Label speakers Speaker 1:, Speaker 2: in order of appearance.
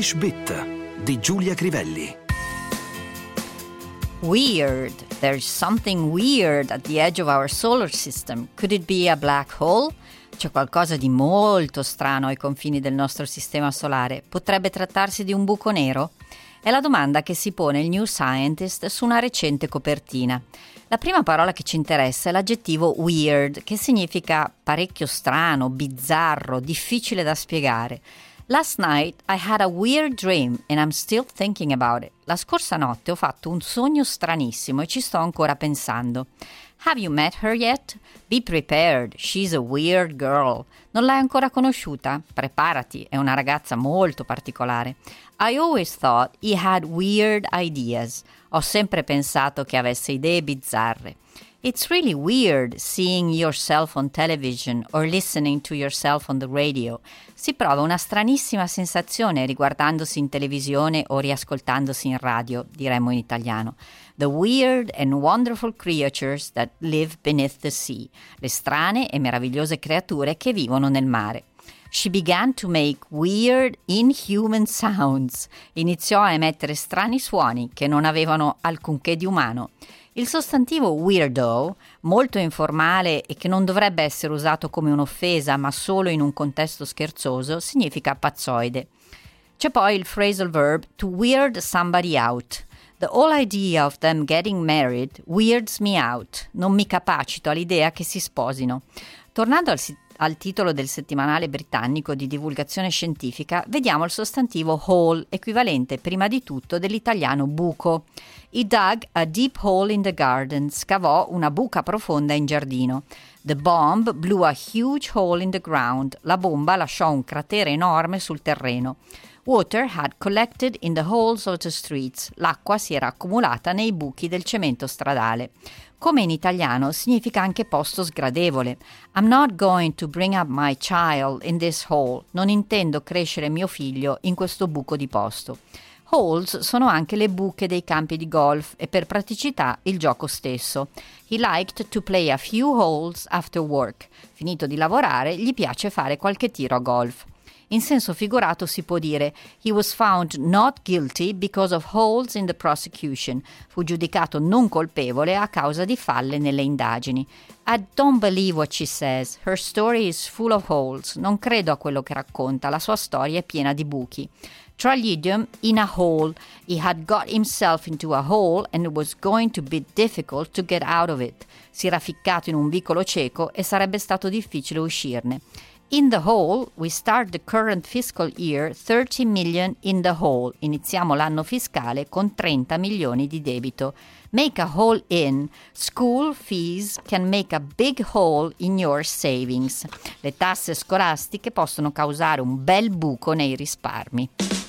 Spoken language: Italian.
Speaker 1: English Bit di Giulia Crivelli.
Speaker 2: Weird. There's something weird at the edge of our solar system. Could it be a black hole? C'è qualcosa di molto strano ai confini del nostro sistema solare. Potrebbe trattarsi di un buco nero? È la domanda che si pone il New Scientist su una recente copertina. La prima parola che ci interessa è l'aggettivo weird, che significa parecchio strano, bizzarro, difficile da spiegare. Last night I had a weird dream and I'm still thinking about it. La scorsa notte ho fatto un sogno stranissimo e ci sto ancora pensando. Have you met her yet? Be prepared, she's a weird girl. Non l'hai ancora conosciuta? Preparati, è una ragazza molto particolare. I always thought he had weird ideas. Ho sempre pensato che avesse idee bizzarre. It's really weird seeing yourself on television or listening to yourself on the radio. Si prova una stranissima sensazione riguardandosi in televisione o riascoltandosi in radio, diremmo in italiano. The weird and wonderful creatures that live beneath the sea. Le strane e meravigliose creature che vivono nel mare. She began to make weird, inhuman sounds. Iniziò a emettere strani suoni che non avevano alcunché di umano. Il sostantivo weirdo, molto informale e che non dovrebbe essere usato come un'offesa ma solo in un contesto scherzoso, significa pazzoide. C'è poi il phrasal verb to weird somebody out. The whole idea of them getting married weirds me out. Non mi capacito all'idea che si sposino. Tornando al, al titolo del settimanale britannico di divulgazione scientifica, vediamo il sostantivo hole, equivalente prima di tutto dell'italiano buco. He dug a deep hole in the garden, scavò una buca profonda in giardino. The bomb blew a huge hole in the ground, la bomba lasciò un cratere enorme sul terreno. Water had collected in the holes of the streets, l'acqua si era accumulata nei buchi del cemento stradale come in italiano significa anche posto sgradevole. I'm not going to bring up my child in this hole. Non intendo crescere mio figlio in questo buco di posto. Holes sono anche le buche dei campi di golf e per praticità il gioco stesso. He liked to play a few holes after work. Finito di lavorare, gli piace fare qualche tiro a golf. In senso figurato si può dire He was found not guilty because of holes in the prosecution. Fu giudicato non colpevole a causa di falle nelle indagini. I don't believe what she says. Her story is full of holes. Non credo a quello che racconta. La sua storia è piena di buchi. Tra gli idiom, in a hole. He had got himself into a hole and it was going to be difficult to get out of it. Si era ficcato in un vicolo cieco e sarebbe stato difficile uscirne. In the hole, we start the current fiscal year 30 million in the hole. Iniziamo l'anno fiscale con 30 milioni di debito. Make a hole in. School fees can make a big hole in your savings. Le tasse scolastiche possono causare un bel buco nei risparmi.